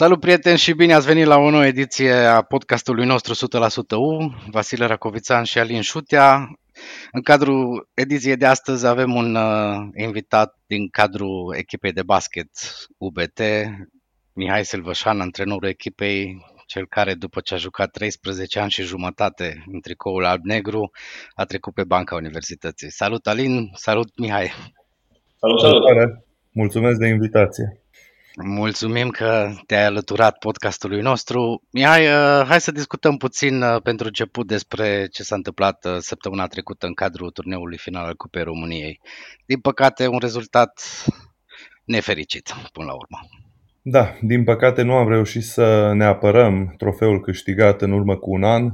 Salut prieteni și bine ați venit la o nouă ediție a podcastului nostru 100% U. Vasile Racovițan și Alin Șutea. În cadrul ediției de astăzi avem un uh, invitat din cadrul echipei de basket UBT, Mihai Silvășan, antrenorul echipei, cel care după ce a jucat 13 ani și jumătate în tricoul alb-negru, a trecut pe banca universității. Salut Alin, salut Mihai! Salut, salut! Mulțumesc de invitație! Mulțumim că te-ai alăturat podcastului nostru. Mihai, uh, hai să discutăm puțin uh, pentru început despre ce s-a întâmplat uh, săptămâna trecută în cadrul turneului final al Cupei României. Din păcate, un rezultat nefericit până la urmă. Da, din păcate nu am reușit să ne apărăm trofeul câștigat în urmă cu un an.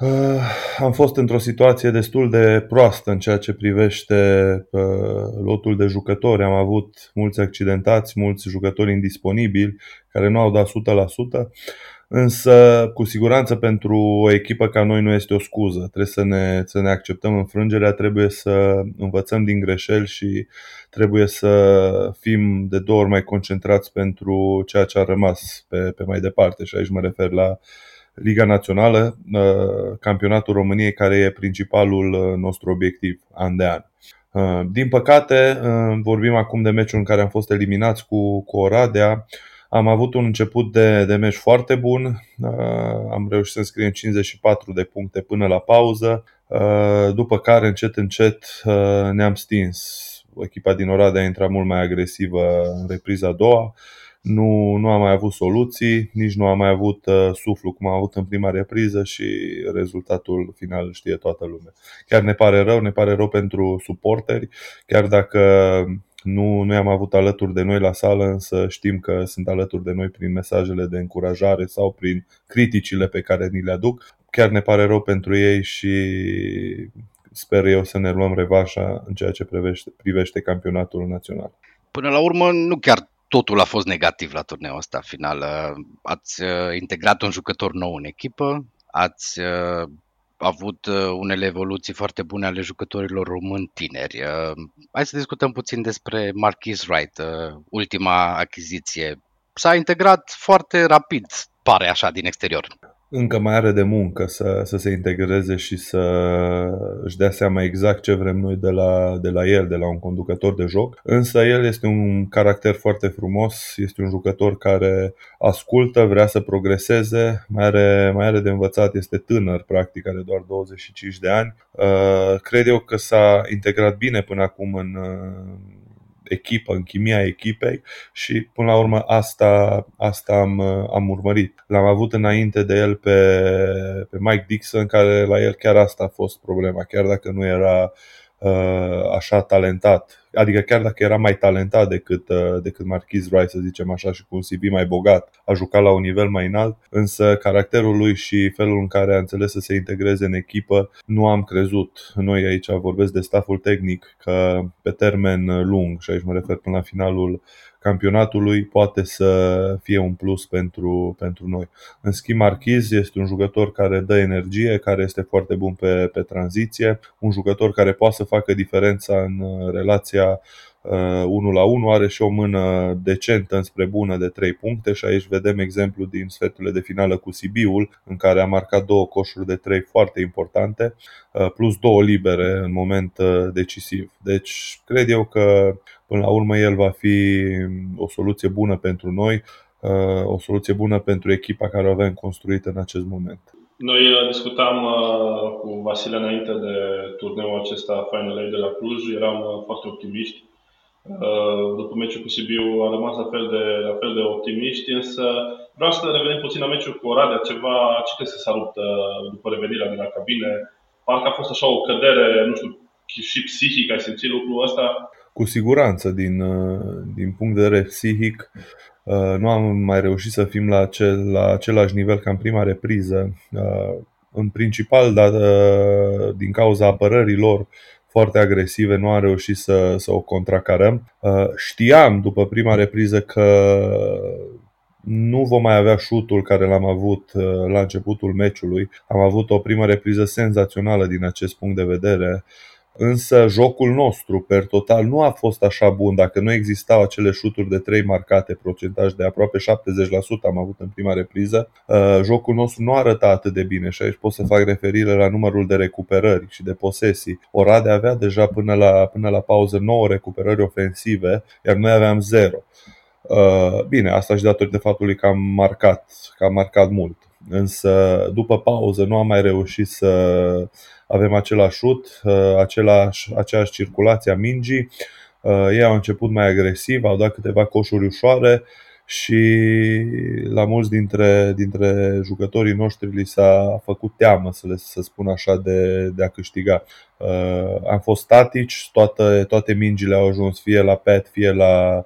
Uh, am fost într-o situație destul de proastă în ceea ce privește uh, lotul de jucători. Am avut mulți accidentați, mulți jucători indisponibili care nu au dat 100%, însă cu siguranță pentru o echipă ca noi nu este o scuză. Trebuie să ne, să ne acceptăm înfrângerea, trebuie să învățăm din greșeli și trebuie să fim de două ori mai concentrați pentru ceea ce a rămas pe, pe mai departe și aici mă refer la uh, Liga Națională, uh, campionatul României, care e principalul uh, nostru obiectiv an de an. Uh, din păcate, vorbim acum de meciul în care am fost eliminați cu, cu Oradea. Am avut un început de, de meci foarte bun, am reușit să înscriem 54 de puncte până la pauză, după care încet încet ne-am stins. Echipa din Oradea a intrat mult mai agresivă în repriza a doua, nu, nu am mai avut soluții, nici nu am mai avut uh, suflu cum am avut în prima repriză și rezultatul final știe toată lumea. Chiar ne pare rău, ne pare rău pentru suporteri, chiar dacă nu, nu i-am avut alături de noi la sală, însă știm că sunt alături de noi prin mesajele de încurajare sau prin criticile pe care ni le aduc. Chiar ne pare rău pentru ei și sper eu să ne luăm revașa în ceea ce privește, privește campionatul național. Până la urmă, nu chiar totul a fost negativ la turneul ăsta final. Ați uh, integrat un jucător nou în echipă, ați uh, avut uh, unele evoluții foarte bune ale jucătorilor români tineri. Hai să discutăm puțin despre Marquis Wright, ultima achiziție. S-a integrat foarte rapid, pare așa, din exterior încă mai are de muncă să, să se integreze și să își dea seama exact ce vrem noi de la, de la el, de la un conducător de joc. Însă el este un caracter foarte frumos, este un jucător care ascultă, vrea să progreseze, mai are, mai are de învățat, este tânăr, practic, are doar 25 de ani. Uh, cred eu că s-a integrat bine până acum în, echipă, în chimia echipei și până la urmă asta, asta am, am urmărit. L-am avut înainte de el pe, pe Mike Dixon, care la el chiar asta a fost problema, chiar dacă nu era uh, așa talentat adică chiar dacă era mai talentat decât, uh, decât Marquis Wright, să zicem așa, și cu un CV mai bogat, a jucat la un nivel mai înalt, însă caracterul lui și felul în care a înțeles să se integreze în echipă, nu am crezut. Noi aici vorbesc de staful tehnic că pe termen lung, și aici mă refer până la finalul campionatului poate să fie un plus pentru, pentru noi. În schimb, Marchiz este un jucător care dă energie, care este foarte bun pe, pe tranziție, un jucător care poate să facă diferența în relația 1 uh, la 1, are și o mână decentă înspre bună de 3 puncte și aici vedem exemplu din sferturile de finală cu Sibiul, în care a marcat două coșuri de 3 foarte importante, uh, plus două libere în moment uh, decisiv. Deci cred eu că până la urmă el va fi o soluție bună pentru noi, o soluție bună pentru echipa care o avem construită în acest moment. Noi discutam cu Vasile înainte de turneul acesta Final de la Cluj, eram foarte optimiști Uh, după meciul cu Sibiu a rămas la fel, de, la fel de optimiști, însă vreau să revenim puțin la meciul cu Oradea, ceva, ce să s-a rupt uh, după revenirea de la cabine. Parcă a fost așa o cădere, nu știu, și psihic, ai simțit lucrul ăsta? Cu siguranță, din, uh, din punct de vedere psihic, nu am mai reușit să fim la, acel, la același nivel ca în prima repriză. În principal, dar, din cauza apărării lor, foarte agresive, nu am reușit să, să o contracarăm. Uh, știam după prima repriză că nu vom mai avea șutul care l-am avut uh, la începutul meciului. Am avut o primă repriză senzațională din acest punct de vedere. Însă jocul nostru per total nu a fost așa bun. Dacă nu existau acele șuturi de 3 marcate, procentaj de aproape 70% am avut în prima repriză, uh, jocul nostru nu arăta atât de bine și aici pot să fac referire la numărul de recuperări și de posesii. Orade avea deja până la, până la pauză 9 recuperări ofensive, iar noi aveam 0. Uh, bine, asta și datorită faptului că am marcat, că am marcat mult. Însă după pauză nu am mai reușit să avem același șut, uh, același, aceeași circulație a mingii. Uh, ei au început mai agresiv, au dat câteva coșuri ușoare și la mulți dintre, dintre jucătorii noștri li s-a făcut teamă, să, le, să spun așa, de, de a câștiga. Uh, am fost statici, toate, toate mingile au ajuns fie la pet, fie la uh,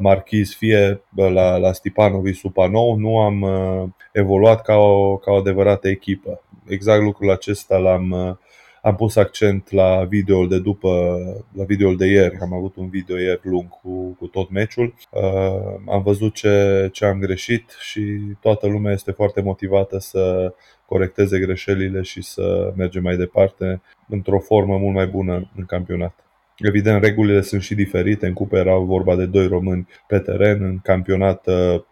Marchiz, fie la, la Stipanovi Supanou, nu am uh, evoluat ca o, ca o adevărată echipă exact lucrul acesta l-am uh, am pus accent la videoul de după, la videoul de ieri, am avut un video ieri lung cu, cu tot meciul. Uh, am văzut ce, ce am greșit și toată lumea este foarte motivată să corecteze greșelile și să mergem mai departe într-o formă mult mai bună în campionat. Evident, regulile sunt și diferite. În cupe era vorba de doi români pe teren, în campionat uh,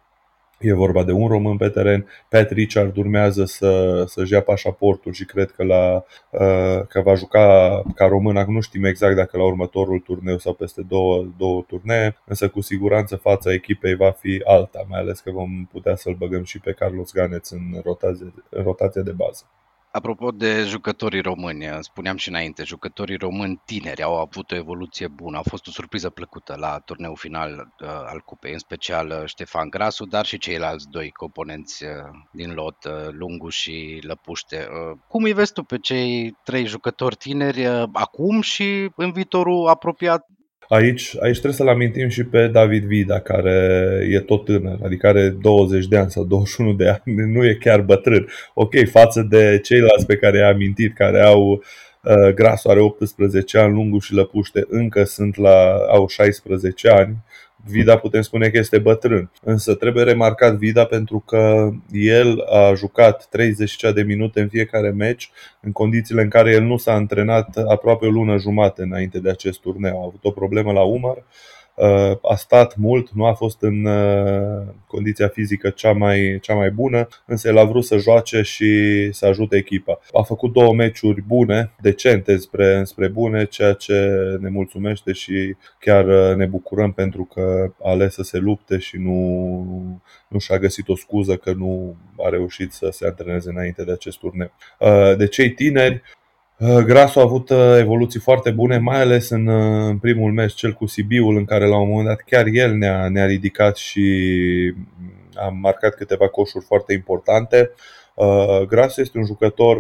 E vorba de un român pe teren. Pat Richard urmează să, să-și ia pașaportul și cred că, la, uh, că va juca ca român. Acum nu știm exact dacă la următorul turneu sau peste două, două turnee, însă cu siguranță fața echipei va fi alta, mai ales că vom putea să-l băgăm și pe Carlos Ganeț în rotație, în rotație de bază. Apropo de jucătorii români, spuneam și înainte, jucătorii români tineri au avut o evoluție bună, au fost o surpriză plăcută la turneul final uh, al cupei, în special uh, Ștefan Grasu, dar și ceilalți doi componenți uh, din lot, uh, Lungu și Lăpuște. Uh, cum îi vezi tu pe cei trei jucători tineri uh, acum și în viitorul apropiat? Aici, aici trebuie să-l amintim și pe David Vida, care e tot tânăr, adică are 20 de ani sau 21 de ani, nu e chiar bătrân. Ok, față de ceilalți pe care i-am amintit, care au uh, Grasul are 18 ani, Lungu și Lăpuște încă sunt la, au 16 ani, Vida putem spune că este bătrân, însă trebuie remarcat Vida pentru că el a jucat 30 de minute în fiecare meci în condițiile în care el nu s-a antrenat aproape o lună jumate înainte de acest turneu. A avut o problemă la umăr, Uh, a stat mult, nu a fost în uh, condiția fizică cea mai, cea mai bună, însă el a vrut să joace și să ajute echipa. A făcut două meciuri bune, decente spre, spre bune, ceea ce ne mulțumește și chiar uh, ne bucurăm pentru că a ales să se lupte și nu, nu și-a găsit o scuză că nu a reușit să se antreneze înainte de acest turneu. De cei tineri, Uh, Grasu a avut uh, evoluții foarte bune, mai ales în, uh, în primul meci, cel cu Sibiul, în care la un moment dat chiar el ne-a, ne-a ridicat și am marcat câteva coșuri foarte importante. Grasu este un jucător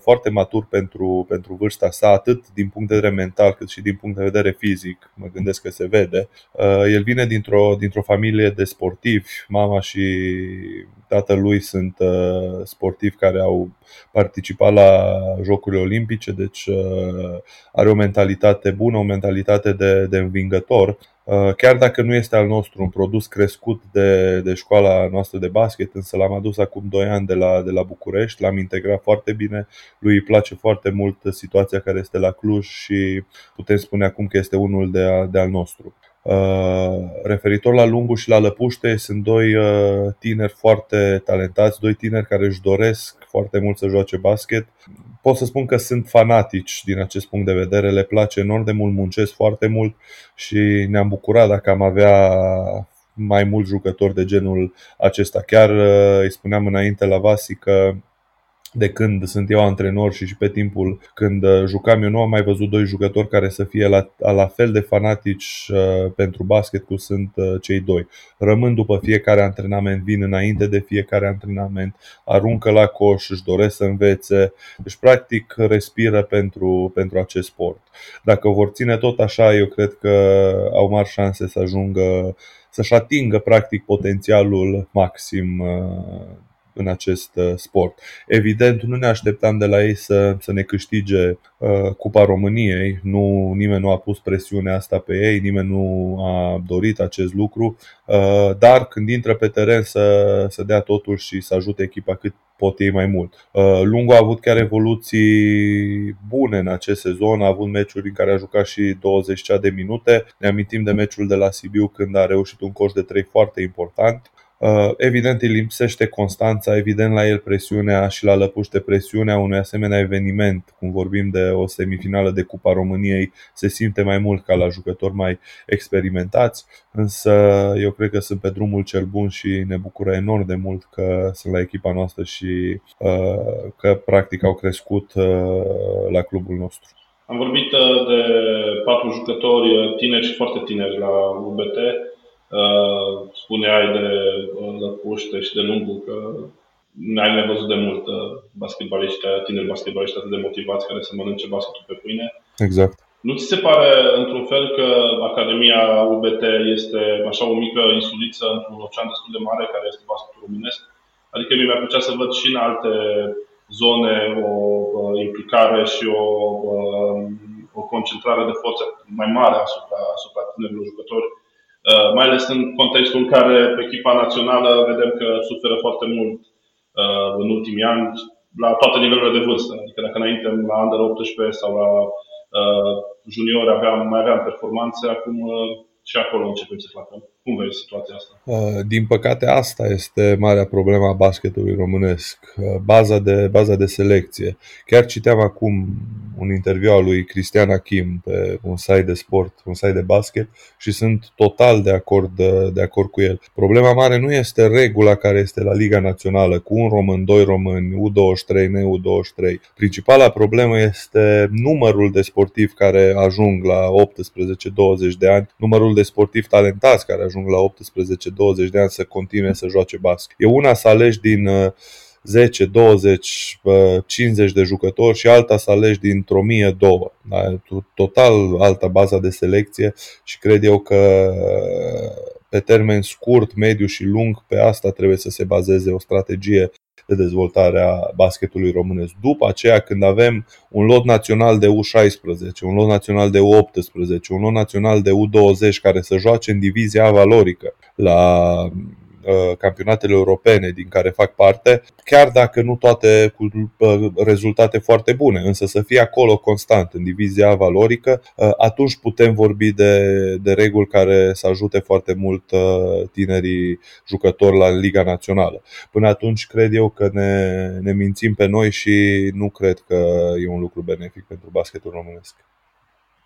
foarte matur pentru, pentru vârsta sa, atât din punct de vedere mental cât și din punct de vedere fizic. Mă gândesc că se vede. El vine dintr-o, dintr-o familie de sportivi. Mama și tatălui sunt sportivi care au participat la Jocurile Olimpice, deci are o mentalitate bună, o mentalitate de, de învingător Uh, chiar dacă nu este al nostru un produs crescut de, de școala noastră de basket, însă l-am adus acum 2 ani de la, de la București, l-am integrat foarte bine, lui îi place foarte mult situația care este la Cluj și putem spune acum că este unul de, a, de al nostru. Uh, referitor la Lungu și la Lăpuște, sunt doi uh, tineri foarte talentați, doi tineri care își doresc foarte mult să joace basket pot să spun că sunt fanatici din acest punct de vedere, le place enorm de mult, muncesc foarte mult și ne-am bucurat dacă am avea mai mulți jucători de genul acesta. Chiar uh, îi spuneam înainte la Vasi că de când sunt eu antrenor și și pe timpul când uh, jucam eu nu am mai văzut doi jucători care să fie la, la fel de fanatici uh, pentru basket cum sunt uh, cei doi. Rămân după fiecare antrenament, vin înainte de fiecare antrenament, aruncă la coș, își doresc să învețe, deci practic respiră pentru, pentru acest sport. Dacă vor ține tot așa, eu cred că au mari șanse să ajungă să-și atingă practic potențialul maxim în acest uh, sport. Evident, nu ne așteptam de la ei să, să ne câștige uh, Cupa României, nu, nimeni nu a pus presiunea asta pe ei, nimeni nu a dorit acest lucru, uh, dar când intră pe teren să, să dea totul și să ajute echipa cât pot ei mai mult. Uh, Lungu a avut chiar evoluții bune în acest sezon, a avut meciuri în care a jucat și 20 de minute. Ne amintim de meciul de la Sibiu când a reușit un coș de 3 foarte important. Uh, evident îi lipsește constanța, evident la el presiunea și la lăpuște presiunea unui asemenea eveniment, cum vorbim de o semifinală de Cupa României, se simte mai mult ca la jucători mai experimentați, însă eu cred că sunt pe drumul cel bun și ne bucură enorm de mult că sunt la echipa noastră și uh, că practic au crescut uh, la clubul nostru. Am vorbit de patru jucători tineri și foarte tineri la UBT Uh, spuneai de uh, Lăpuște și de Lungu că n-ai mai văzut de mult uh, basketbaliști, tineri basketbaliști atât de motivați care să mănânce basketul pe pâine. Exact. Nu ți se pare, într-un fel, că Academia UBT este așa o mică insuliță într-un ocean destul de mare care este basketul românesc? Adică mi-ar plăcea să văd și în alte zone o implicare și o, o concentrare de forțe mai mare asupra, asupra tinerilor jucători Uh, mai ales în contextul în care echipa națională vedem că suferă foarte mult uh, în ultimii ani la toate nivelurile de vârstă. Adică dacă înainte la Under 18 sau la uh, juniori aveam, mai aveam performanțe, acum și acolo începem să facem. Cum vezi situația asta? Din păcate asta este marea problemă a basketului românesc, baza de, baza de selecție. Chiar citeam acum un interviu al lui Cristian Achim pe un site de sport, un site de basket și sunt total de acord, de, de acord cu el. Problema mare nu este regula care este la Liga Națională cu un român, doi români, U23, ne-U23. Principala problemă este numărul de sportivi care ajung la 18-20 de ani, numărul de sportivi talentați care ajung la 18-20 de ani să continue să joace basket. E una să alegi din uh, 10, 20, 50 de jucători și alta să alegi dintr-o mie, două. Da? Total alta baza de selecție și cred eu că pe termen scurt, mediu și lung, pe asta trebuie să se bazeze o strategie de dezvoltare a basketului românesc. După aceea, când avem un lot național de U16, un lot național de U18, un lot național de U20 care să joace în divizia valorică la Uh, campionatele europene din care fac parte, chiar dacă nu toate cu uh, rezultate foarte bune, însă să fie acolo constant în divizia valorică, uh, atunci putem vorbi de, de reguli care să ajute foarte mult tinerii jucători la Liga Națională. Până atunci cred eu că ne, ne mințim pe noi și nu cred că e un lucru benefic pentru basketul românesc.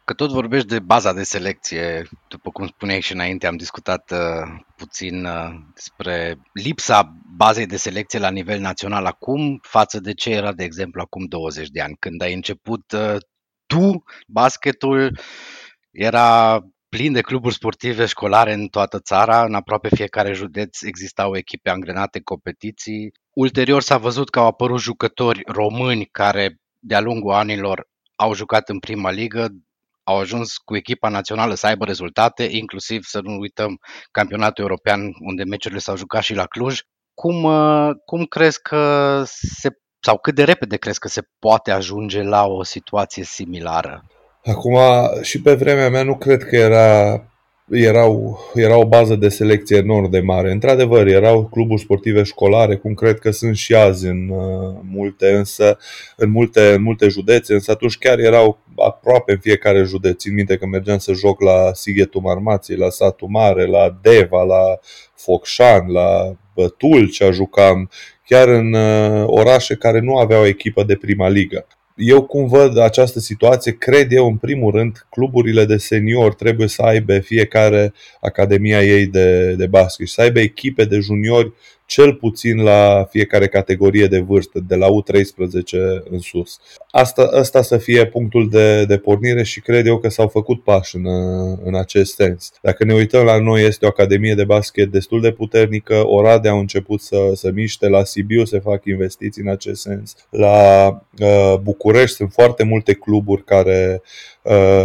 Că tot vorbești de baza de selecție, după cum spuneai și înainte, am discutat uh, puțin uh, despre lipsa bazei de selecție la nivel național acum față de ce era, de exemplu, acum 20 de ani. Când ai început uh, tu basketul, era plin de cluburi sportive școlare în toată țara, în aproape fiecare județ existau echipe angrenate, competiții. Ulterior s-a văzut că au apărut jucători români care de-a lungul anilor au jucat în prima ligă, au ajuns cu echipa națională să aibă rezultate, inclusiv să nu uităm campionatul european unde meciurile s-au jucat și la Cluj. Cum, uh, cum crezi că se, sau cât de repede crezi că se poate ajunge la o situație similară? Acum, și pe vremea mea nu cred că era erau, era o bază de selecție enorm de mare. Într-adevăr, erau cluburi sportive școlare, cum cred că sunt și azi în uh, multe, însă în multe, în multe județe, însă atunci chiar erau aproape în fiecare județ. Țin minte că mergeam să joc la Sighetul Marmației, la Satul Mare, la Deva, la Focșan, la Tulcea jucam, chiar în uh, orașe care nu aveau echipă de prima ligă eu cum văd această situație, cred eu în primul rând, cluburile de senior trebuie să aibă fiecare academia ei de, de basket, să aibă echipe de juniori cel puțin la fiecare categorie de vârstă, de la U13 în sus. Asta, asta să fie punctul de, de pornire și cred eu că s-au făcut pași în, în acest sens. Dacă ne uităm la noi, este o academie de basket destul de puternică, Oradea au început să, să miște, la Sibiu se fac investiții în acest sens, la uh, București sunt foarte multe cluburi care uh,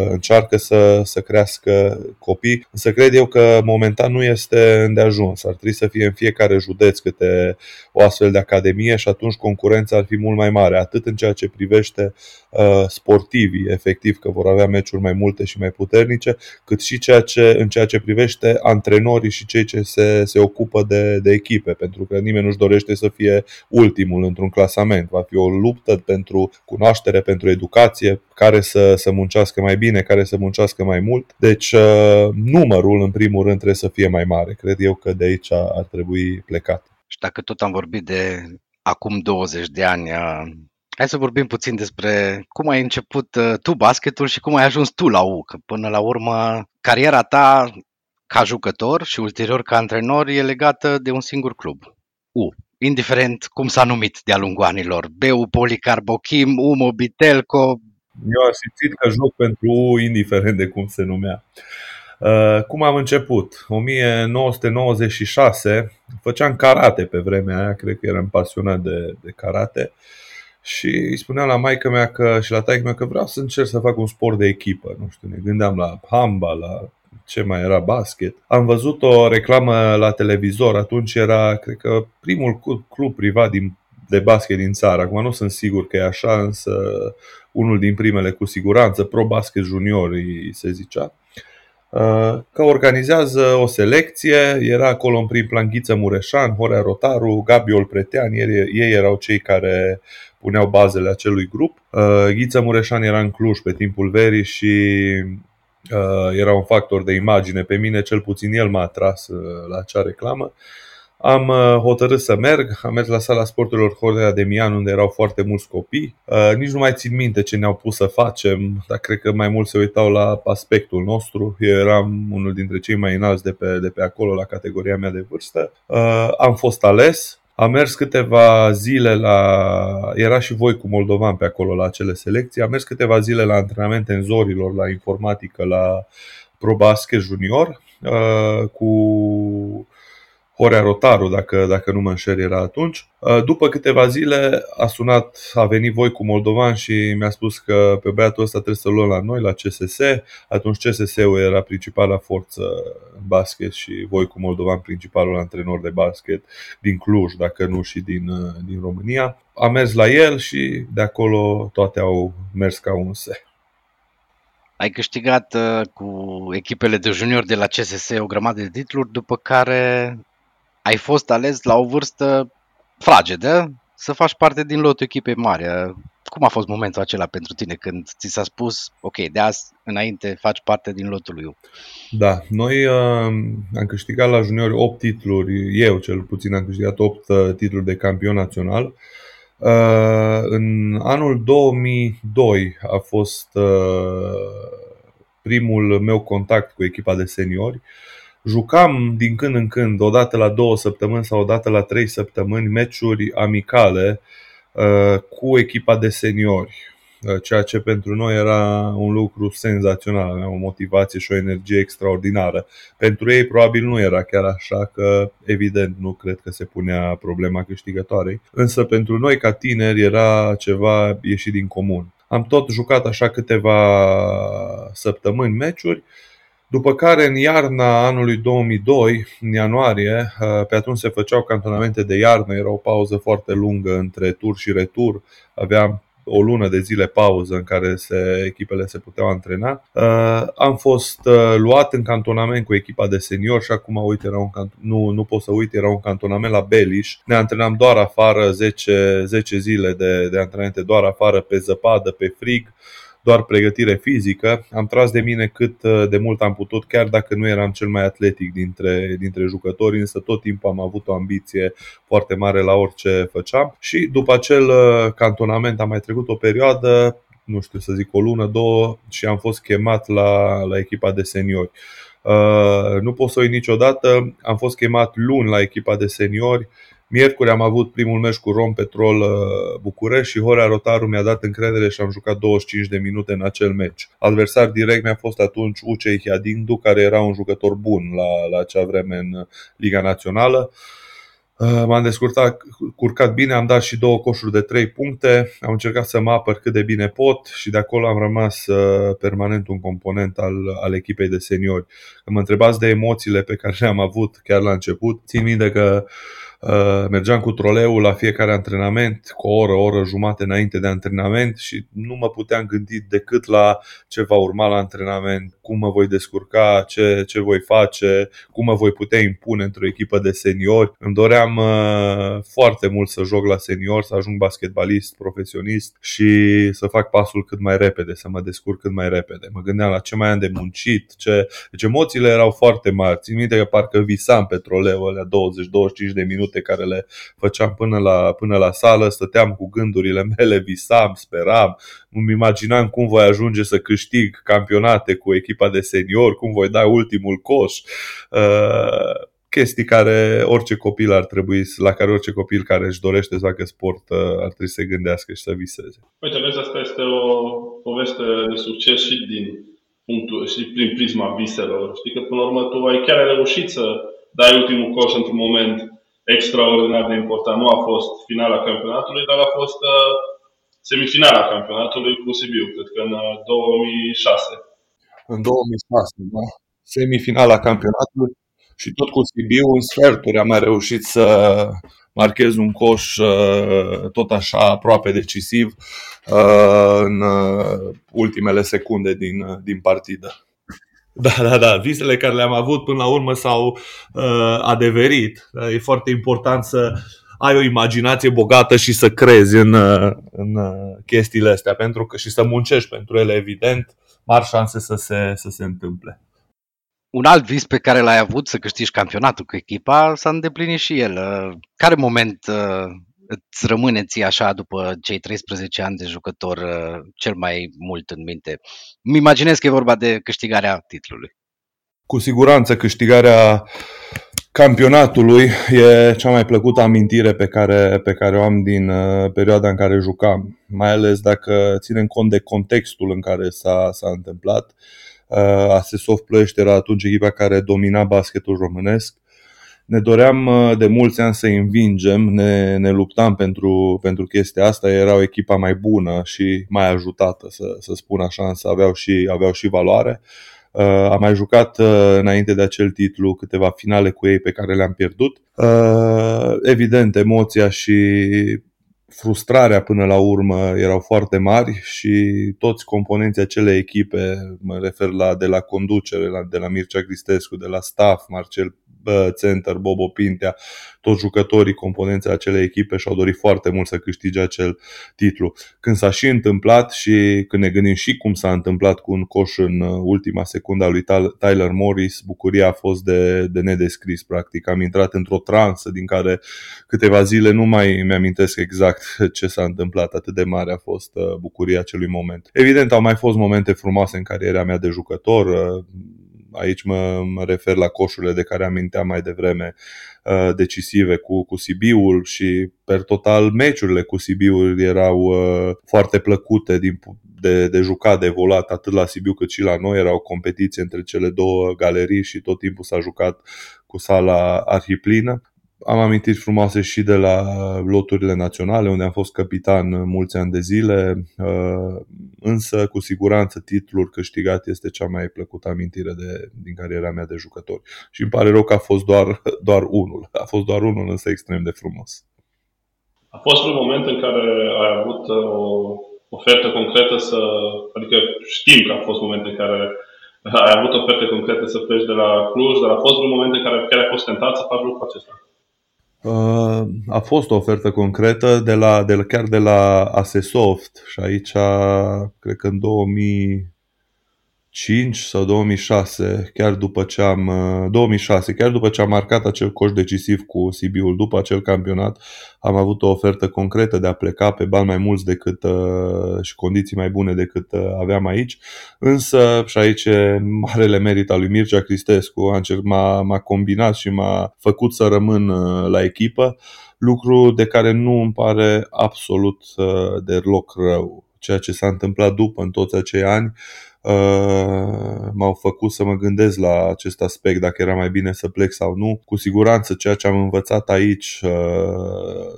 încearcă să, să crească copii. Însă cred eu că momentan nu este îndeajuns. Ar trebui să fie în fiecare județ câte o astfel de academie și atunci concurența ar fi mult mai mare, atât în ceea ce privește uh, sportivii, efectiv că vor avea meciuri mai multe și mai puternice, cât și ceea ce, în ceea ce privește antrenorii și cei ce se, se ocupă de, de echipe, pentru că nimeni nu-și dorește să fie ultimul într-un clasament. Va fi o luptă pentru cunoaștere, pentru educație, care să, să muncească mai bine, care să muncească mai mult. Deci uh, numărul, în primul rând, trebuie să fie mai mare. Cred eu că de aici ar trebui plecat. Și dacă tot am vorbit de acum 20 de ani, uh, hai să vorbim puțin despre cum ai început uh, tu basketul și cum ai ajuns tu la U. Că până la urmă, cariera ta ca jucător și ulterior ca antrenor e legată de un singur club, U. Indiferent cum s-a numit de-a lungul anilor, BU Policarbochim, U Mobitelco. Eu am simțit că joc pentru U, indiferent de cum se numea. Uh, cum am început? 1996, făceam karate pe vremea aia, cred că eram pasionat de, de karate și îi spuneam la maică mea că, și la taică mea că vreau să încerc să fac un sport de echipă. Nu știu, ne gândeam la hamba, la ce mai era basket. Am văzut o reclamă la televizor, atunci era, cred că, primul club privat din, de basket din țară. Acum nu sunt sigur că e așa, însă unul din primele cu siguranță, Pro Basket Junior se zicea uh, că organizează o selecție, era acolo în prim plan Ghiță Mureșan, Horea Rotaru, Gabi Olpretean, ei, ei erau cei care puneau bazele acelui grup. Uh, Ghiță Mureșan era în Cluj pe timpul verii și uh, era un factor de imagine. Pe mine, cel puțin, el m-a atras uh, la acea reclamă. Am uh, hotărât să merg, am mers la sala sporturilor Hordea de Mian, unde erau foarte mulți copii. Uh, nici nu mai țin minte ce ne-au pus să facem, dar cred că mai mult se uitau la aspectul nostru. Eu eram unul dintre cei mai înalți de pe, de pe acolo, la categoria mea de vârstă. Uh, am fost ales, am mers câteva zile la... Era și voi cu moldovan pe acolo la acele selecții. Am mers câteva zile la antrenamente în zorilor, la informatică, la ProBasket Junior, uh, cu Horea Rotaru, dacă, dacă nu mă înșer, era atunci. Uh, după câteva zile a sunat, a venit voi cu Moldovan și mi-a spus că pe băiatul ăsta trebuie să-l luăm la noi, la CSS. Atunci CSS-ul era principala forță în basket și voi cu Moldovan principalul antrenor de basket din Cluj, dacă nu și din, uh, din România. Am mers la el și de acolo toate au mers ca un se. Ai câștigat uh, cu echipele de junior de la CSS o grămadă de titluri, după care ai fost ales la o vârstă fragedă să faci parte din lotul echipei mari. Cum a fost momentul acela pentru tine când ți s-a spus, ok, de azi înainte faci parte din lotul lui Da, noi uh, am câștigat la juniori 8 titluri, eu cel puțin am câștigat 8 uh, titluri de campion național. Uh, în anul 2002 a fost uh, primul meu contact cu echipa de seniori. Uh, Jucam din când în când, o dată la două săptămâni sau o dată la trei săptămâni, meciuri amicale uh, cu echipa de seniori, uh, ceea ce pentru noi era un lucru senzațional, avea o motivație și o energie extraordinară. Pentru ei probabil nu era chiar așa că, evident, nu cred că se punea problema câștigătoarei, însă pentru noi ca tineri era ceva ieșit din comun. Am tot jucat așa câteva săptămâni meciuri, după care în iarna anului 2002, în ianuarie, uh, pe atunci se făceau cantonamente de iarnă, era o pauză foarte lungă între tur și retur, aveam o lună de zile pauză în care se, echipele se puteau antrena. Uh, am fost uh, luat în cantonament cu echipa de senior și acum, uite, era un nu, nu pot să uit, era un cantonament la Beliș. Ne antrenam doar afară, 10, 10 zile de, de antrenamente doar afară, pe zăpadă, pe frig. Uh, doar pregătire fizică. Am tras de mine cât uh, de mult am putut, chiar dacă nu eram cel mai atletic dintre, dintre jucători, însă tot timpul am avut o ambiție foarte mare la orice făceam. Și după acel uh, cantonament am mai trecut o perioadă, nu știu să zic o lună, două, și am fost chemat la, la echipa de seniori. Uh, nu pot să uit niciodată, am fost chemat luni la echipa de seniori Miercuri am avut primul meci cu Rom Petrol uh, București și Horea Rotaru mi-a dat încredere și am jucat 25 de minute în acel meci. Adversar direct mi-a fost atunci Ucei Hiadindu, care era un jucător bun la, la acea vreme în Liga Națională. Uh, m-am descurcat curcat bine, am dat și două coșuri de trei puncte, am încercat să mă apăr cât de bine pot și de acolo am rămas uh, permanent un component al, al echipei de seniori. Când mă întrebați de emoțiile pe care le-am avut chiar la început, țin minte că Uh, mergeam cu troleul la fiecare antrenament, cu o oră, o oră jumate înainte de antrenament și nu mă puteam gândi decât la ce va urma la antrenament, cum mă voi descurca, ce, ce voi face, cum mă voi putea impune într-o echipă de seniori. Îmi doream uh, foarte mult să joc la senior, să ajung basketbalist, profesionist și să fac pasul cât mai repede, să mă descurc cât mai repede. Mă gândeam la ce mai am de muncit, ce... deci emoțiile erau foarte mari. Țin minte că parcă visam pe troleu alea 20-25 de minute minute care le făceam până la, până la sală, stăteam cu gândurile mele, visam, speram, îmi imaginam cum voi ajunge să câștig campionate cu echipa de senior, cum voi da ultimul coș. Uh, chestii care orice copil ar trebui, la care orice copil care își dorește să facă sport uh, ar trebui să gândească și să viseze. Uite, vezi, asta este o poveste de succes și din punctul, și prin prisma viselor. Știi că până la urmă tu ai chiar reușit să dai ultimul coș într-un moment extraordinar de important. Nu a fost finala campionatului, dar a fost uh, semifinala campionatului cu Sibiu, cred că în 2006. Uh, în 2006, da. Semifinala campionatului și tot cu Sibiu în sferturi am mai reușit să marchez un coș uh, tot așa aproape decisiv în ultimele secunde din, din partidă. Da, da, da. Visele care le-am avut până la urmă s-au uh, adeverit. E foarte important să ai o imaginație bogată și să crezi în, uh, în uh, chestiile astea pentru că și să muncești pentru ele, evident, mari șanse să se, să se întâmple. Un alt vis pe care l-ai avut să câștigi campionatul cu echipa s-a îndeplinit și el. Uh, care moment îți rămâne ție așa după cei 13 ani de jucător uh, cel mai mult în minte? Îmi imaginez că e vorba de câștigarea titlului. Cu siguranță câștigarea campionatului e cea mai plăcută amintire pe care, pe care o am din uh, perioada în care jucam, mai ales dacă ținem cont de contextul în care s-a, s-a întâmplat. Uh, Asesov Plăiești era atunci echipa care domina basketul românesc ne doream uh, de mulți ani să învingem, ne, ne luptam pentru, pentru chestia asta, erau echipa mai bună și mai ajutată, să, să spun așa, însă aveau și, aveau și valoare. Uh, am mai jucat uh, înainte de acel titlu câteva finale cu ei pe care le-am pierdut. Uh, evident, emoția și frustrarea până la urmă erau foarte mari și toți componenții acelei echipe, mă refer la de la conducere, la, de la Mircea Cristescu, de la staff, Marcel center, Bobo Pintea, toți jucătorii, componenții acelei echipe și-au dorit foarte mult să câștige acel titlu. Când s-a și întâmplat și când ne gândim și cum s-a întâmplat cu un coș în uh, ultima secundă a lui Tyler Morris, bucuria a fost de, de nedescris, practic. Am intrat într-o transă din care câteva zile nu mai mi-amintesc exact ce s-a întâmplat, atât de mare a fost uh, bucuria acelui moment. Evident, au mai fost momente frumoase în cariera mea de jucător, uh, aici mă, mă refer la coșurile de care aminteam mai devreme, uh, decisive cu, cu Sibiul și per total meciurile cu Sibiul erau uh, foarte plăcute din, de, de jucat, de evoluat atât la Sibiu cât și la noi. Era o competiție între cele două galerii și tot timpul s-a jucat cu sala arhiplină. Am amintiri frumoase și de la loturile naționale, unde am fost capitan mulți ani de zile, uh, însă cu siguranță titlul câștigat este cea mai plăcută amintire de, din cariera mea de jucător. Și îmi pare rău că a fost doar, doar unul. A fost doar unul, însă extrem de frumos. A fost un moment în care ai avut uh, o ofertă concretă să... Adică știm că a fost momente în care ai avut oferte concrete să pleci de la Cluj, dar a fost un moment în care chiar ai fost tentat să faci lucrul acesta. Uh, a fost o ofertă concretă de la, de la, chiar de la Asesoft și aici cred că în 2000 2005 sau 2006, chiar după ce am 2006, uh, chiar după ce am marcat acel coș decisiv cu Sibiul, după acel campionat, am avut o ofertă concretă de a pleca pe bani mai mulți decât uh, și condiții mai bune decât uh, aveam aici. Însă, și aici e marele merit al lui Mircea Cristescu, m-a, m-a combinat și m-a făcut să rămân la echipă, lucru de care nu îmi pare absolut deloc rău. Ceea ce s-a întâmplat după în toți acei ani uh, m-au făcut să mă gândesc la acest aspect, dacă era mai bine să plec sau nu. Cu siguranță ceea ce am învățat aici uh,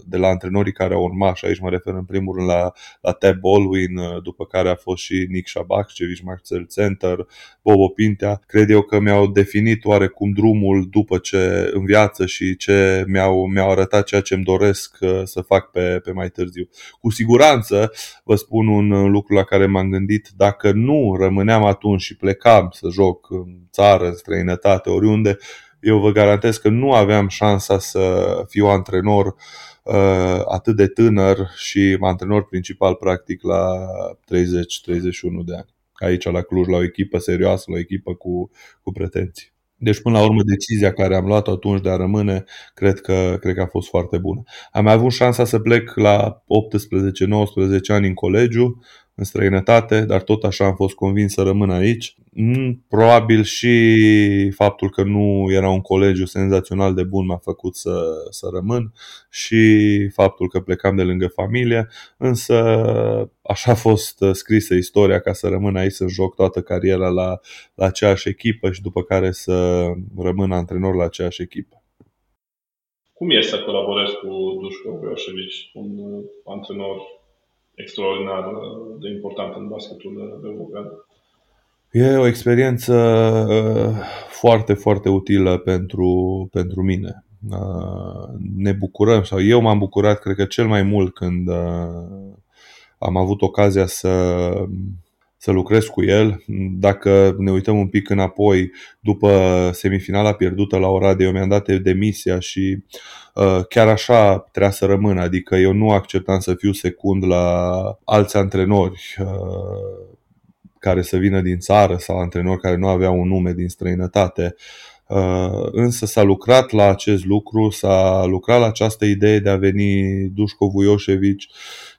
de la antrenorii care au urmat, și aici mă refer în primul rând la, la Tab Baldwin, uh, după care a fost și Nick Shabakcevic, Marcel Center, Bobo Pintea, cred eu că mi-au definit oarecum drumul după ce în viață și ce mi-au, mi-au arătat ceea ce îmi doresc să fac pe, pe mai târziu. Cu siguranță vă spun un lucru la care m-am gândit, dacă nu rămâneam atunci și plecam să joc în țară, în străinătate, oriunde, eu vă garantez că nu aveam șansa să fiu antrenor uh, atât de tânăr și antrenor principal practic la 30-31 de ani. Aici la Cluj, la o echipă serioasă, la o echipă cu, cu pretenții. Deci, până la urmă, decizia care am luat-o atunci de a rămâne, cred că, cred că a fost foarte bună. Am mai avut șansa să plec la 18-19 ani în colegiu, în străinătate, dar tot așa am fost convins să rămân aici. Mm, probabil și faptul că nu era un colegiu senzațional de bun m-a făcut să, să rămân și faptul că plecam de lângă familie, însă așa a fost scrisă istoria ca să rămân aici să joc toată cariera la, la aceeași echipă și după care să rămân antrenor la aceeași echipă. Cum e să colaborezi cu Dușco Voioșevic, un antrenor extraordinar de important în basketul european. E o experiență uh, foarte, foarte utilă pentru, pentru mine. Uh, ne bucurăm, sau eu m-am bucurat, cred că cel mai mult când uh, am avut ocazia să, să lucrez cu el. Dacă ne uităm un pic înapoi, după semifinala pierdută la Oradea, eu mi-am dat demisia și uh, Uh, chiar așa trebuia să rămână, adică eu nu acceptam să fiu secund la alți antrenori uh, care să vină din țară sau antrenori care nu aveau un nume din străinătate. Uh, însă s-a lucrat la acest lucru, s-a lucrat la această idee de a veni Dușco Vuioșevic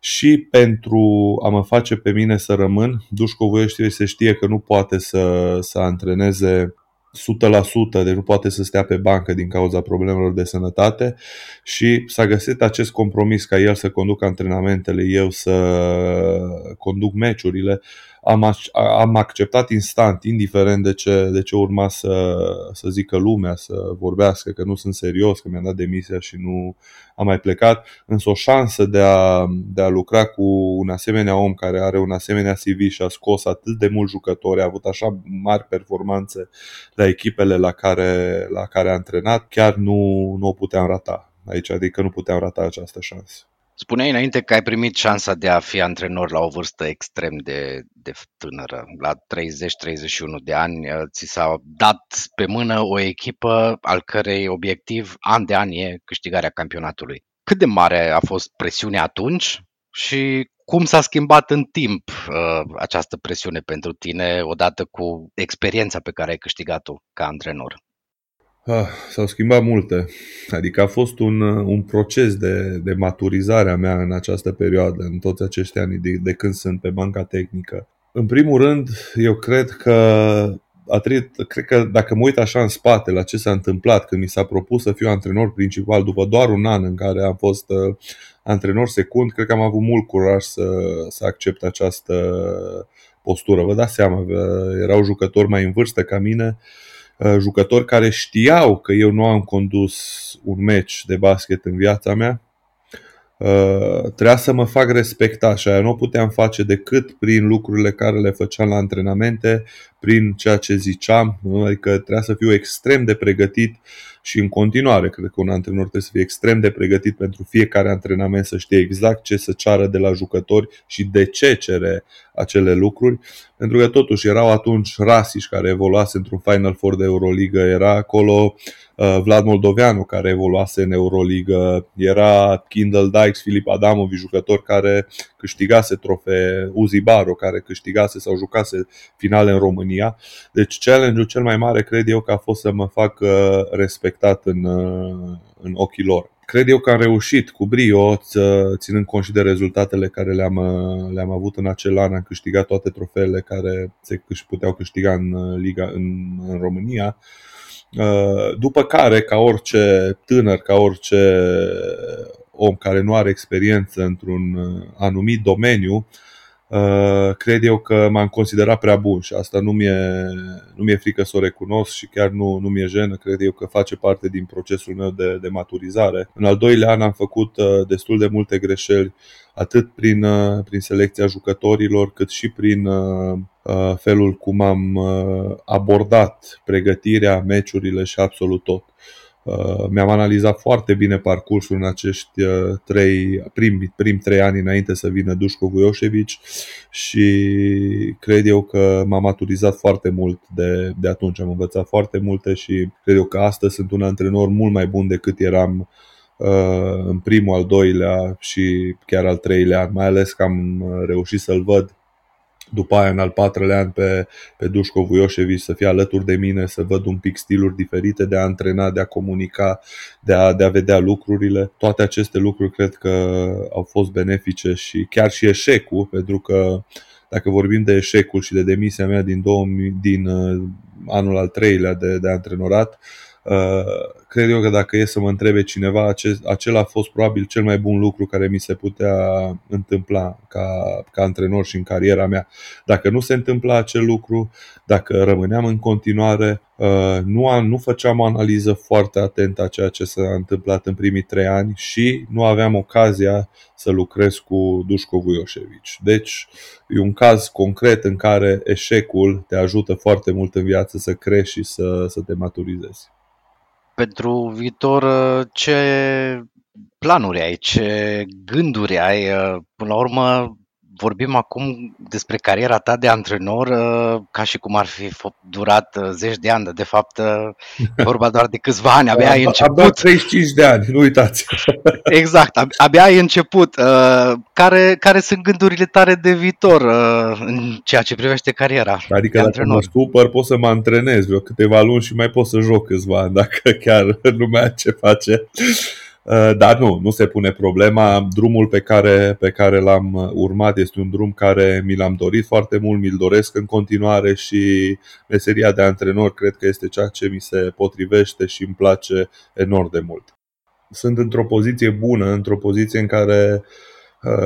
și pentru a mă face pe mine să rămân. Dușco Vuioșevic se știe că nu poate să, să antreneze 100%, deci nu poate să stea pe bancă din cauza problemelor de sănătate și s-a găsit acest compromis ca el să conducă antrenamentele, eu să conduc meciurile am, am acceptat instant, indiferent de ce, de ce urma să, să zică lumea, să vorbească că nu sunt serios, că mi-am dat demisia și nu am mai plecat, însă o șansă de a, de a lucra cu un asemenea om care are un asemenea CV și a scos atât de mulți jucători, a avut așa mari performanțe la echipele la care, la care a antrenat, chiar nu, nu o puteam rata aici, adică nu puteam rata această șansă. Spuneai înainte că ai primit șansa de a fi antrenor la o vârstă extrem de, de tânără, la 30-31 de ani. Ți s-a dat pe mână o echipă al cărei obiectiv an de an e câștigarea campionatului. Cât de mare a fost presiunea atunci și cum s-a schimbat în timp uh, această presiune pentru tine odată cu experiența pe care ai câștigat-o ca antrenor? Ah, s-au schimbat multe. Adică a fost un, un proces de, de maturizare a mea în această perioadă, în toți acești ani de, de când sunt pe banca tehnică. În primul rând, eu cred că atrit, cred că dacă mă uit așa în spate la ce s-a întâmplat când mi s-a propus să fiu antrenor principal după doar un an în care am fost uh, antrenor secund, cred că am avut mult curaj să, să accept această postură. Vă dați seama, erau jucători mai în vârstă ca mine uh, Uh, jucători care știau că eu nu am condus un meci de basket în viața mea, uh, trebuia să mă fac respecta și aia nu o puteam face decât prin lucrurile care le făceam la antrenamente, prin ceea ce ziceam, adică trebuia să fiu extrem de pregătit și în continuare cred că un antrenor trebuie să fie extrem de pregătit pentru fiecare antrenament, să știe exact ce să ceară de la jucători și de ce cere acele lucruri, pentru că totuși erau atunci Rasiș care evoluase într-un Final Four de Euroliga, era acolo uh, Vlad Moldoveanu care evoluase în Euroliga, era Kindle Dykes, Filip Adamovic, jucător care câștigase trofee, Uzi Baro care câștigase sau jucase finale în România. Deci challenge-ul cel mai mare cred eu că a fost să mă fac uh, respectat în, uh, în ochii lor. Cred eu că am reușit cu brio, ținând cont și de rezultatele care le-am, le-am avut în acel an, am câștigat toate trofeele care se puteau câștiga în Liga în, în România. După care, ca orice tânăr, ca orice om care nu are experiență într-un anumit domeniu, Uh, cred eu că m-am considerat prea bun și asta nu mi-e, nu mi-e frică să o recunosc și chiar nu, nu mi-e jenă. Cred eu că face parte din procesul meu de, de maturizare. În al doilea an am făcut uh, destul de multe greșeli atât prin, uh, prin selecția jucătorilor, cât și prin felul cum am abordat pregătirea, meciurile și absolut tot. Uh, mi-am analizat foarte bine parcursul în acești uh, trei, prim, prim trei ani înainte să vină Dușco Vujosevic și cred eu că m-am maturizat foarte mult de, de atunci. Am învățat foarte multe și cred eu că astăzi sunt un antrenor mult mai bun decât eram uh, în primul, al doilea și chiar al treilea an, mai ales că am reușit să-l văd după aia în al patrulea an pe, pe Dușco Vujoșevici să fie alături de mine, să văd un pic stiluri diferite de a antrena, de a comunica, de a, de a vedea lucrurile. Toate aceste lucruri cred că au fost benefice și chiar și eșecul, pentru că dacă vorbim de eșecul și de demisia mea din, 2000, din uh, anul al treilea de, de antrenorat, uh, cred eu că dacă e să mă întrebe cineva, acela a fost probabil cel mai bun lucru care mi se putea întâmpla ca, ca antrenor și în cariera mea. Dacă nu se întâmpla acel lucru, dacă rămâneam în continuare, uh, nu, am, nu făceam o analiză foarte atentă a ceea ce s-a întâmplat în primii trei ani și nu aveam ocazia să lucrez cu Dușco Vujoșevici. Deci e un caz concret în care eșecul te ajută foarte mult în viață să crești și să, să te maturizezi pentru viitor uh, ce planuri ai, ce gânduri ai? Uh, până la urmă, vorbim acum despre cariera ta de antrenor uh, ca și cum ar fi durat zeci de ani, dar de fapt e vorba doar de câțiva ani, abia ai început. Abia 35 de ani, nu uitați. Exact, abia ai început. Care, care sunt gândurile tale de viitor în ceea ce privește cariera Adică dacă antrenor? mă supăr, pot să mă antrenez vreo câteva luni și mai pot să joc câțiva ani, dacă chiar nu mai ce face. Uh, dar nu, nu se pune problema. Drumul pe care, pe care l-am urmat este un drum care mi l-am dorit foarte mult, mi-l doresc în continuare și meseria de antrenor cred că este ceea ce mi se potrivește și îmi place enorm de mult. Sunt într-o poziție bună, într-o poziție în care uh, Uh,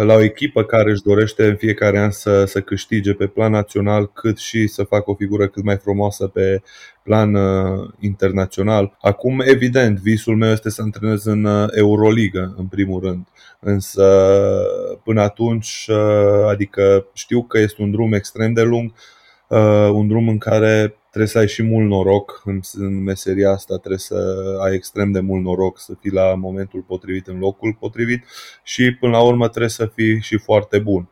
la o echipă care își dorește în fiecare an să, să câștige pe plan național, cât și să facă o figură cât mai frumoasă pe plan uh, internațional. Acum, evident, visul meu este să antrenez în uh, Euroliga, în primul rând. Însă, până atunci, uh, adică știu că este un drum extrem de lung, uh, un drum în care trebuie să ai și mult noroc în, în meseria asta, trebuie să ai extrem de mult noroc, să fii la momentul potrivit, în locul potrivit și până la urmă trebuie să fii și foarte bun.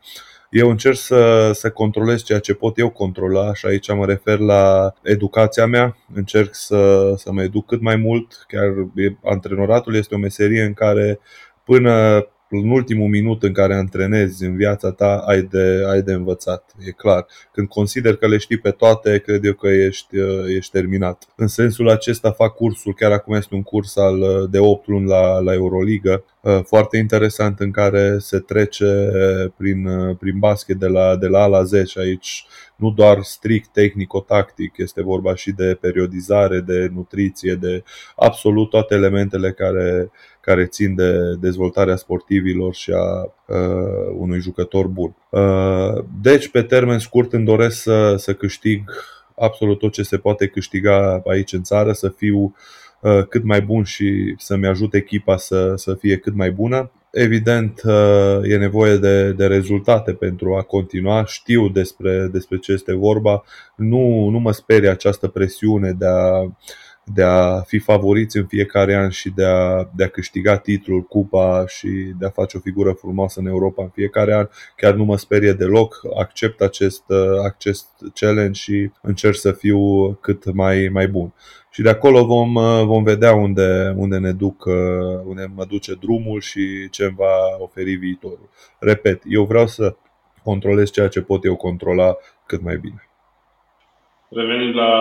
Eu încerc să, să controlez ceea ce pot eu controla și aici mă refer la educația mea. Încerc să, să mă educ cât mai mult. Chiar antrenoratul este o meserie în care până în ultimul minut în care antrenezi în viața ta, ai de, ai de învățat, e clar. Când consider că le știi pe toate, cred eu că ești, ești terminat. În sensul acesta fac cursul, chiar acum este un curs al, de 8 luni la, la Euroliga, uh, foarte interesant în care se trece prin, prin basket de la, de la A la Z și aici nu doar strict tehnico-tactic, este vorba și de periodizare, de nutriție, de absolut toate elementele care, care țin de dezvoltarea sportivilor și a uh, unui jucător bun. Uh, deci, pe termen scurt, îmi doresc să, să câștig absolut tot ce se poate câștiga aici în țară, să fiu uh, cât mai bun și să-mi ajut echipa să, să fie cât mai bună. Evident, uh, e nevoie de, de rezultate pentru a continua. Știu despre, despre ce este vorba. Nu, nu mă sperie această presiune de a de a fi favoriți în fiecare an și de a, de a câștiga titlul, cupa și de a face o figură frumoasă în Europa în fiecare an, chiar nu mă sperie deloc. Accept acest, acest challenge și încerc să fiu cât mai, mai bun. Și de acolo vom, vom vedea unde, unde ne duc, unde mă duce drumul și ce îmi va oferi viitorul. Repet, eu vreau să controlez ceea ce pot eu controla cât mai bine. Revenind la,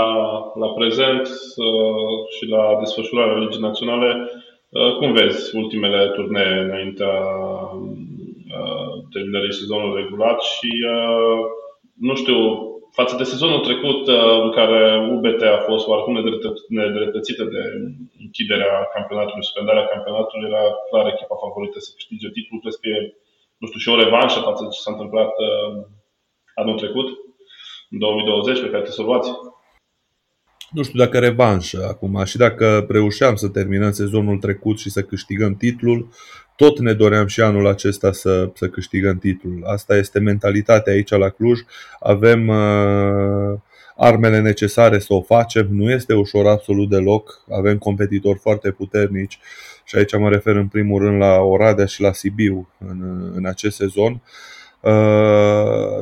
la prezent uh, și la desfășurarea Ligii Naționale, uh, cum vezi ultimele turnee înaintea uh, terminării sezonului regulat și, nu știu, față de sezonul trecut în care UBT a fost oarecum nedreptățită de închiderea campionatului, suspendarea campionatului, era clar echipa favorită să câștige titlul. Crezi că e, nu știu, și o revanșă față de ce s-a întâmplat anul trecut, în 2020, pe care te să luați? Nu știu dacă revanșă acum și dacă reușeam să terminăm sezonul trecut și să câștigăm titlul, tot ne doream și anul acesta să, să câștigăm titlul. Asta este mentalitatea aici la Cluj. Avem uh, armele necesare să o facem. Nu este ușor absolut deloc. Avem competitori foarte puternici și aici mă refer în primul rând la Oradea și la Sibiu în, în acest sezon. Uh, Uh,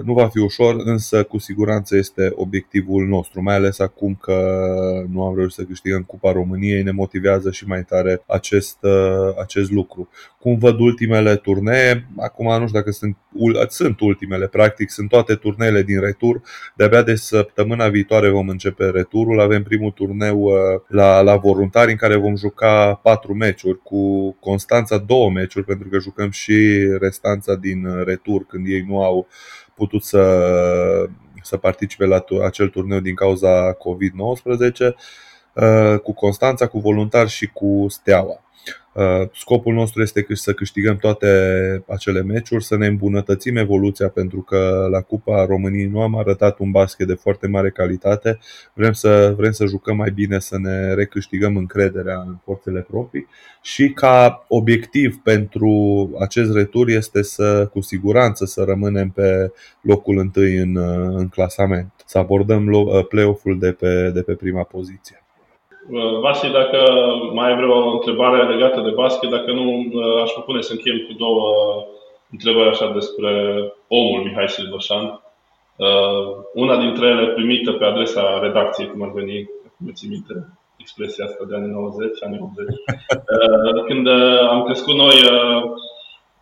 nu va fi ușor, însă cu siguranță este obiectivul nostru, mai ales acum că nu am reușit să câștigăm Cupa României, ne motivează și mai tare acest, uh, acest lucru. Cum văd ultimele turnee, acum nu știu dacă sunt, sunt ultimele, practic sunt toate turneele din retur, de-abia de săptămâna viitoare vom începe returul, avem primul turneu uh, la, la voluntari în care vom juca patru meciuri, cu Constanța două meciuri, pentru că jucăm și restanța din retur când ei nu au putut să, să participe la acel turneu din cauza COVID-19, uh, cu Constanța, cu voluntari și cu Steaua. Uh, scopul nostru este să câștigăm toate acele meciuri, să ne îmbunătățim evoluția pentru că la Cupa României nu am arătat un basket de foarte mare calitate. Vrem să, vrem să jucăm mai bine, să ne recâștigăm încrederea în forțele proprii și ca obiectiv pentru acest retur este să, cu siguranță, să rămânem pe locul întâi în, în clasament, să abordăm play-off-ul de pe, de pe prima poziție. Uh, Vasi, dacă mai ai vreo întrebare legată de basket, dacă nu, uh, aș propune să încheiem cu două întrebări așa despre omul Mihai Silvășan. Uh, una dintre ele primită pe adresa redacției, cum ar veni, cum ți minte expresia asta de anii 90, anii 80. Când am crescut noi,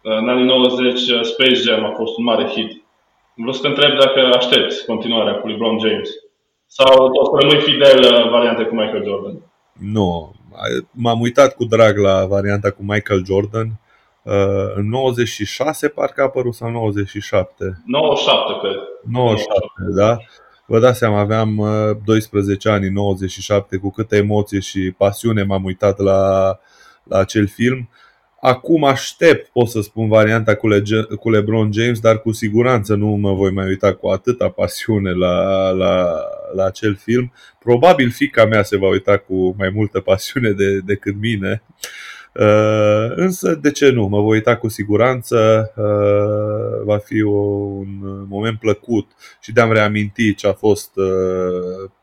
în anii 90, Space Jam a fost un mare hit. Vreau să te întreb dacă aștepți continuarea cu LeBron James. Sau o să rămâi fidel uh, variante cu Michael Jordan? Nu. M-am uitat cu drag la varianta cu Michael Jordan. Uh, în 96 parcă a apărut sau 97? 97, cred. 97, 97. da? Vă dați seama, aveam 12 uh, ani în 97, cu câtă emoție și pasiune m-am uitat la, la acel film. Acum aștept, pot să spun, varianta cu, Le- cu LeBron James, dar cu siguranță nu mă voi mai uita cu atâta pasiune la, la, la acel film. Probabil fica mea se va uita cu mai multă pasiune de, decât mine. Uh, însă, de ce nu? Mă voi uita cu siguranță. Uh, va fi o, un moment plăcut și de a-mi reaminti ce a, fost,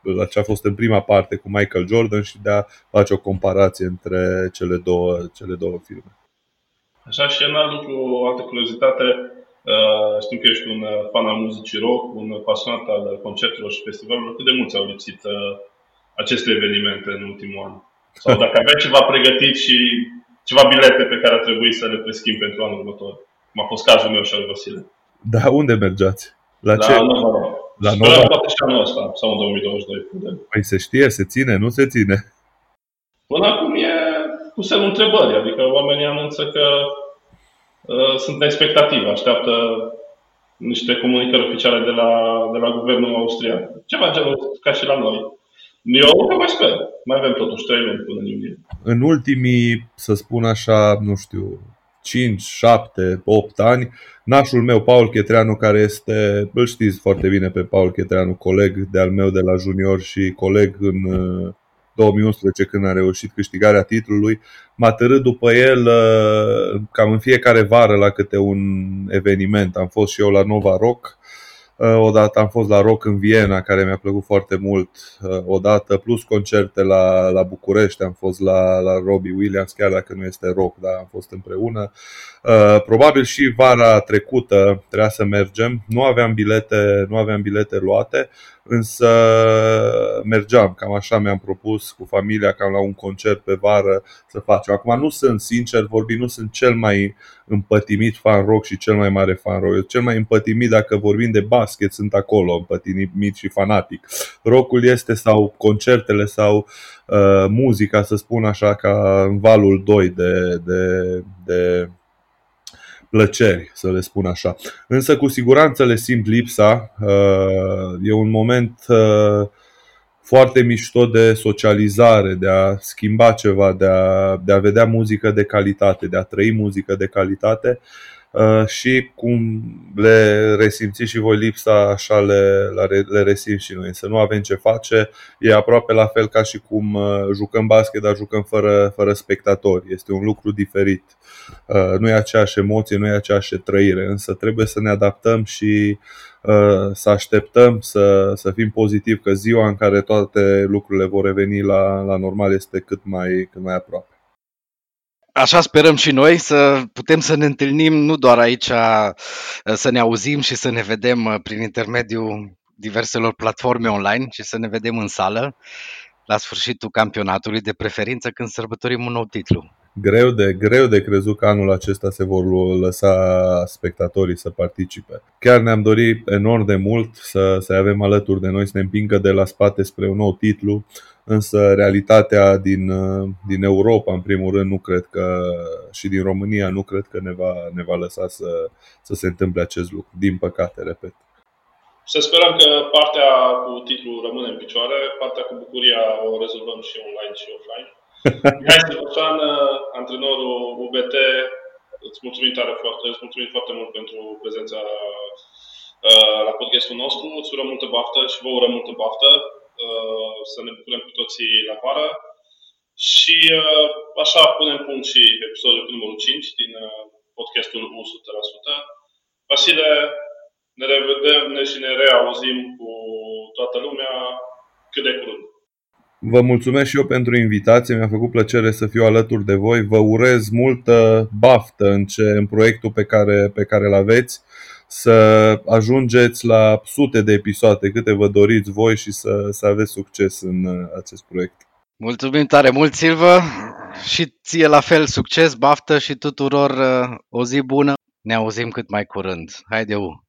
uh, ce a fost în prima parte cu Michael Jordan și de a face o comparație între cele două, cele două filme. Așa și în alt lucru, o altă curiozitate, uh, știm că ești un uh, fan al muzicii rock, un pasionat al concertelor și festivalurilor. Cât de mulți au lipsit uh, aceste evenimente în ultimul an? Sau dacă aveai ceva pregătit și ceva bilete pe care ar trebui să le preschimb pentru anul următor? Cum a fost cazul meu și al Vasile. Da, unde mergeați? La, la ce? Nova La Nova poate și anul ăsta, sau în 2022. Păi se știe, se ține, nu se ține. Până acum e cu semnul întrebării, adică oamenii anunță că uh, sunt expectative, așteaptă niște comunicări oficiale de la, de la guvernul austriac. Ceva genul ca și la noi. Eu încă mai sper. Mai avem totuși 3 luni până în iunie. În ultimii, să spun așa, nu știu, 5, 7, 8 ani, nașul meu, Paul Chetreanu, care este, îl știți foarte bine pe Paul Chetreanu, coleg de-al meu de la junior și coleg în uh, 2011 când a reușit câștigarea titlului, m-a târât după el uh, cam în fiecare vară la câte un eveniment. Am fost și eu la Nova Rock, uh, odată am fost la Rock în Viena, care mi-a plăcut foarte mult, uh, odată, plus concerte la, la București, am fost la, la Robbie Williams, chiar dacă nu este rock, dar am fost împreună. Probabil și vara trecută trebuia să mergem, nu aveam bilete, nu aveam bilete luate, însă mergeam, cam așa mi-am propus cu familia, cam la un concert pe vară să facem. Acum nu sunt, sincer vorbit, nu sunt cel mai împătimit fan rock și cel mai mare fan rock. Eu cel mai împătimit, dacă vorbim de basket, sunt acolo, împătimit și fanatic. Rockul este sau concertele sau uh, muzica, să spun așa, ca în valul 2 de, de, de plăceri, să le spun așa. Însă cu siguranță le simt lipsa. Uh, e un moment uh, foarte mișto de socializare, de a schimba ceva, de a, de a vedea muzică de calitate, de a trăi muzică de calitate. Uh, și cum le resimțiți și voi lipsa, așa le, le resim și noi. Să nu avem ce face, e aproape la fel ca și cum uh, jucăm basket, dar jucăm fără, fără spectatori. Este un lucru diferit. Uh, nu e aceeași emoție, nu e aceeași trăire, însă trebuie să ne adaptăm și să așteptăm să, să fim pozitivi că ziua în care toate lucrurile vor reveni la, la normal este cât mai, cât mai aproape. Așa sperăm și noi să putem să ne întâlnim nu doar aici, să ne auzim și să ne vedem uh, prin intermediul diverselor platforme online, ci să ne vedem în sală la sfârșitul campionatului, de preferință când sărbătorim un nou titlu. Greu de, greu de crezut că anul acesta se vor lăsa spectatorii să participe. Chiar ne-am dorit enorm de mult să, să avem alături de noi, să ne împingă de la spate spre un nou titlu, însă realitatea din, din Europa, în primul rând, nu cred că, și din România, nu cred că ne va, ne va lăsa să, să se întâmple acest lucru. Din păcate, repet. Să sperăm că partea cu titlul rămâne în picioare, partea cu bucuria o rezolvăm și online și offline. Mihai Stefan, antrenorul UBT, îți mulțumim tare foarte, îți mulțumim foarte mult pentru prezența uh, la podcastul nostru. Îți urăm multă baftă și vă urăm multă baftă. Uh, să ne bucurăm cu toții la vară. Și uh, așa punem punct și episodul cu numărul 5 din podcastul U 100%. Vasile, ne revedem și ne reauzim cu toată lumea cât de curând. Vă mulțumesc și eu pentru invitație, mi-a făcut plăcere să fiu alături de voi. Vă urez multă baftă în, ce, în proiectul pe care, pe care îl aveți, să ajungeți la sute de episoade câte vă doriți voi și să, să aveți succes în uh, acest proiect. Mulțumim tare mult, Silvă, și ție la fel succes, baftă și tuturor uh, o zi bună. Ne auzim cât mai curând. Haide, U!